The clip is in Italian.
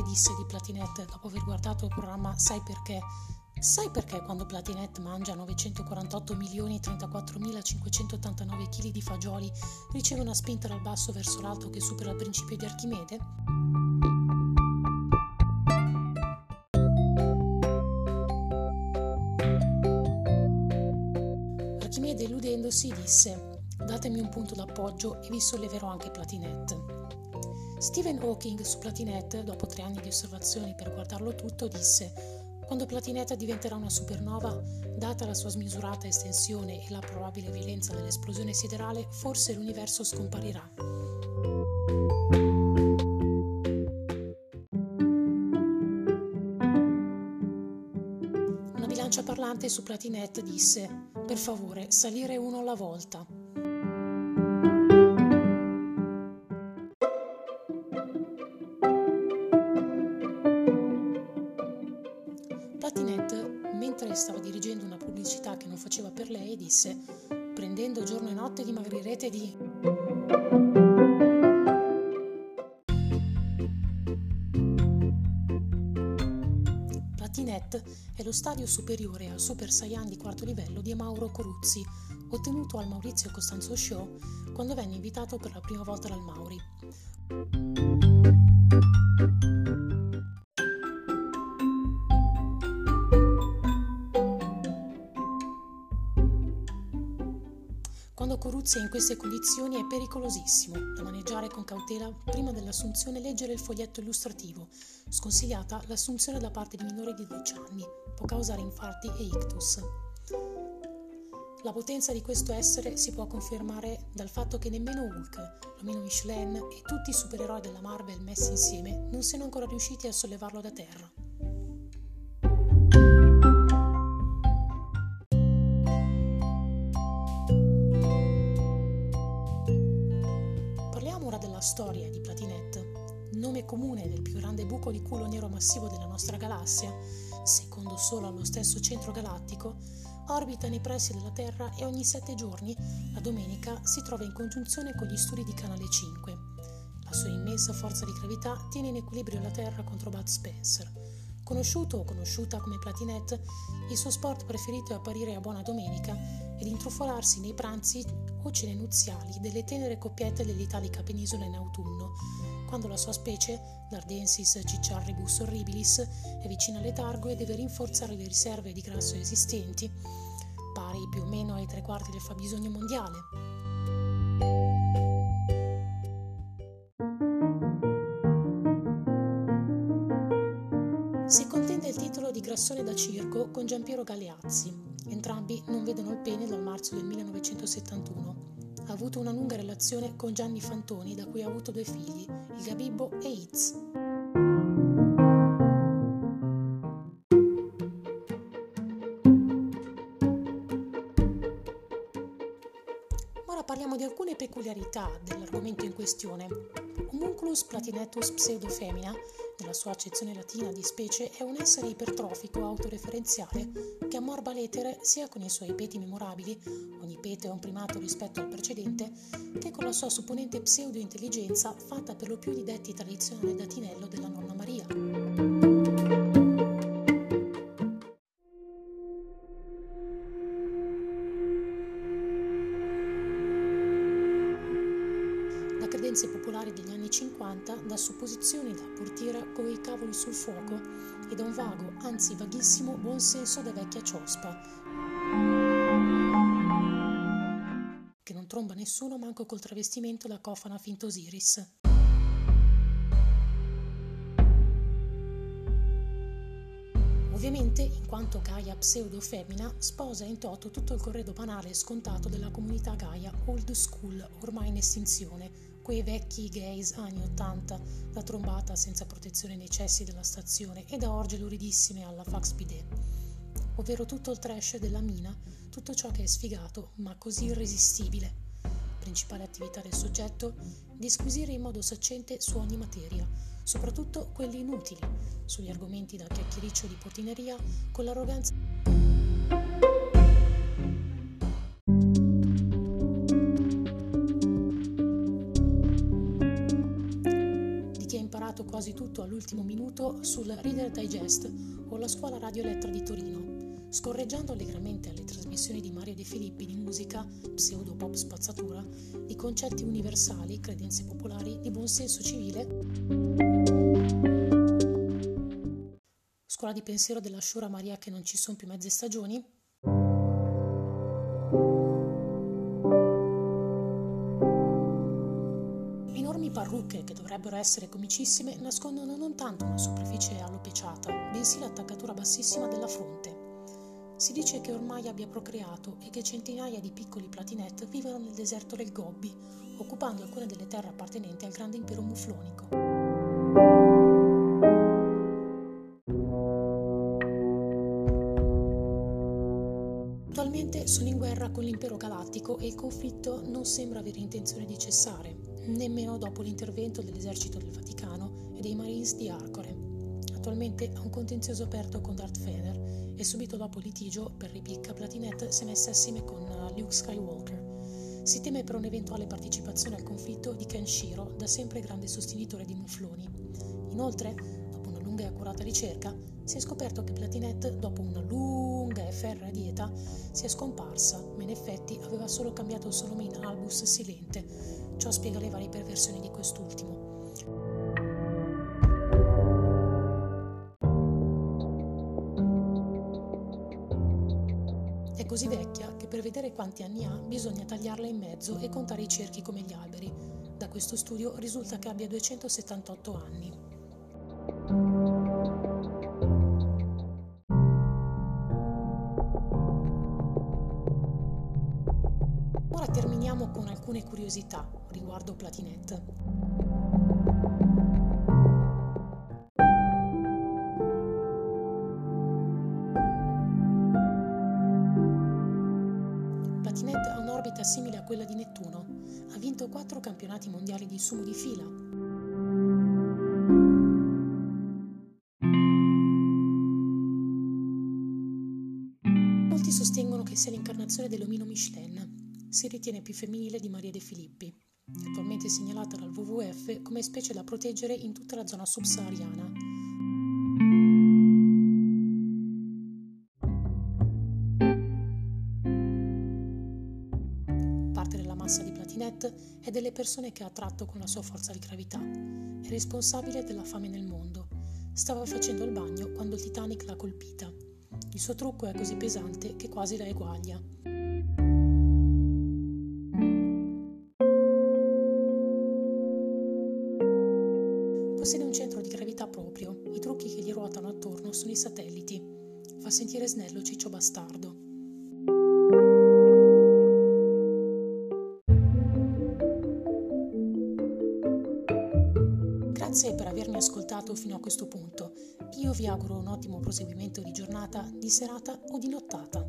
Archimede disse di Platinette dopo aver guardato il programma Sai perché? Sai perché quando Platinette mangia 948 milioni e 34.589 kg di fagioli riceve una spinta dal basso verso l'alto che supera il principio di Archimede? Archimede illudendosi disse datemi un punto d'appoggio e vi solleverò anche Platinette. Stephen Hawking su Platinette, dopo tre anni di osservazioni per guardarlo tutto, disse quando Platinetta diventerà una supernova, data la sua smisurata estensione e la probabile violenza dell'esplosione siderale, forse l'universo scomparirà. Una bilancia parlante su Platinette disse: Per favore, salire uno alla volta. E notte dimagrirete di. Platinette è lo stadio superiore al Super Saiyan di quarto livello di Mauro Coruzzi, ottenuto al Maurizio Costanzo Show quando venne invitato per la prima volta dal Mauri. È in queste condizioni è pericolosissimo da maneggiare con cautela prima dell'assunzione leggere il foglietto illustrativo. Sconsigliata l'assunzione da parte di minori di 12 anni, può causare infarti e ictus. La potenza di questo essere si può confermare dal fatto che nemmeno Hulk, l'omino Michelin e tutti i supereroi della Marvel messi insieme non siano ancora riusciti a sollevarlo da terra. Della storia di Platinette, nome comune del più grande buco di culo nero massivo della nostra galassia, secondo solo allo stesso centro galattico, orbita nei pressi della Terra e ogni sette giorni, la domenica, si trova in congiunzione con gli studi di Canale 5. La sua immensa forza di gravità tiene in equilibrio la Terra contro Bud Spencer. Conosciuto o conosciuta come Platinette, il suo sport preferito è apparire a buona domenica ed intrufolarsi nei pranzi o cene nuziali delle tenere coppiette dell'italica penisola in autunno, quando la sua specie, l'Ardensis cicciarribus horribilis, è vicina al letargo e deve rinforzare le riserve di grasso esistenti, pari più o meno ai tre quarti del fabbisogno mondiale. Grassone da circo con Giampiero Galeazzi, Entrambi non vedono il pene dal marzo del 1971. Ha avuto una lunga relazione con Gianni Fantoni, da cui ha avuto due figli, il Gabibbo e Itz. Ora parliamo di alcune peculiarità dell'argomento in questione. Homunculus platinetus pseudofemina nella sua accezione latina di specie, è un essere ipertrofico autoreferenziale che ammorba l'etere sia con i suoi peti memorabili, ogni pete è un primato rispetto al precedente, che con la sua supponente pseudo-intelligenza fatta per lo più di detti tradizionale datinello della nonna Maria. Anni 50 da supposizioni da portiera come i cavoli sul fuoco e da un vago, anzi vaghissimo, buon senso da vecchia ciospa. Che non tromba nessuno manco col travestimento da cofana fintosiris. Ovviamente, in quanto Gaia pseudo-femmina, sposa in toto tutto il corredo banale e scontato della comunità Gaia old school, ormai in estinzione, quei vecchi gays anni 80 da trombata senza protezione nei cessi della stazione e da orge luridissime alla fax bidet, ovvero tutto il trash della mina, tutto ciò che è sfigato ma così irresistibile. Principale attività del soggetto, disquisire in modo saccente su ogni materia, soprattutto quelli inutili, sugli argomenti da chiacchiericcio di portineria con l'arroganza quasi tutto all'ultimo minuto sul Reader Digest o la Scuola Radio Elettra di Torino, scorreggiando allegramente alle trasmissioni di Mario De Filippi di musica, pseudo-pop spazzatura, di concetti universali, credenze popolari, di buonsenso civile. Scuola di pensiero della Sciura Maria che non ci sono più mezze stagioni? Parrucche, che dovrebbero essere comicissime, nascondono non tanto una superficie alopeciata, bensì l'attaccatura bassissima della fronte. Si dice che ormai abbia procreato e che centinaia di piccoli platinet vivono nel deserto del Gobbi, occupando alcune delle terre appartenenti al grande impero muflonico. Attualmente sono in guerra con l'impero galattico e il conflitto non sembra avere intenzione di cessare, nemmeno dopo l'intervento dell'esercito del Vaticano e dei Marines di Arcore. Attualmente ha un contenzioso aperto con Darth Vader e subito dopo il litigio per ripicca Platinette si è messa assieme con uh, Luke Skywalker. Si teme per un'eventuale partecipazione al conflitto di Ken Shiro, da sempre grande sostenitore di Mufloni. Inoltre, dopo una lunga e accurata ricerca, si è scoperto che Platinette, dopo una lunga e ferrea dieta, si è scomparsa, ma in effetti aveva solo cambiato il suo nome in Albus Silente, Ciò spiega le varie perversioni di quest'ultimo. È così vecchia che per vedere quanti anni ha bisogna tagliarla in mezzo e contare i cerchi come gli alberi. Da questo studio risulta che abbia 278 anni. Terminiamo con alcune curiosità riguardo Platinette. Platinette ha un'orbita simile a quella di Nettuno. Ha vinto quattro campionati mondiali di sumo di fila. Molti sostengono che sia l'incarnazione dell'omino Michelin, si ritiene più femminile di Maria De Filippi, attualmente segnalata dal WWF come specie da proteggere in tutta la zona subsahariana. Parte della massa di Platinette è delle persone che ha attratto con la sua forza di gravità. È responsabile della fame nel mondo. Stava facendo il bagno quando il Titanic l'ha colpita. Il suo trucco è così pesante che quasi la eguaglia. Fa sentire snello Ciccio Bastardo. Grazie per avermi ascoltato fino a questo punto. Io vi auguro un ottimo proseguimento di giornata, di serata o di nottata.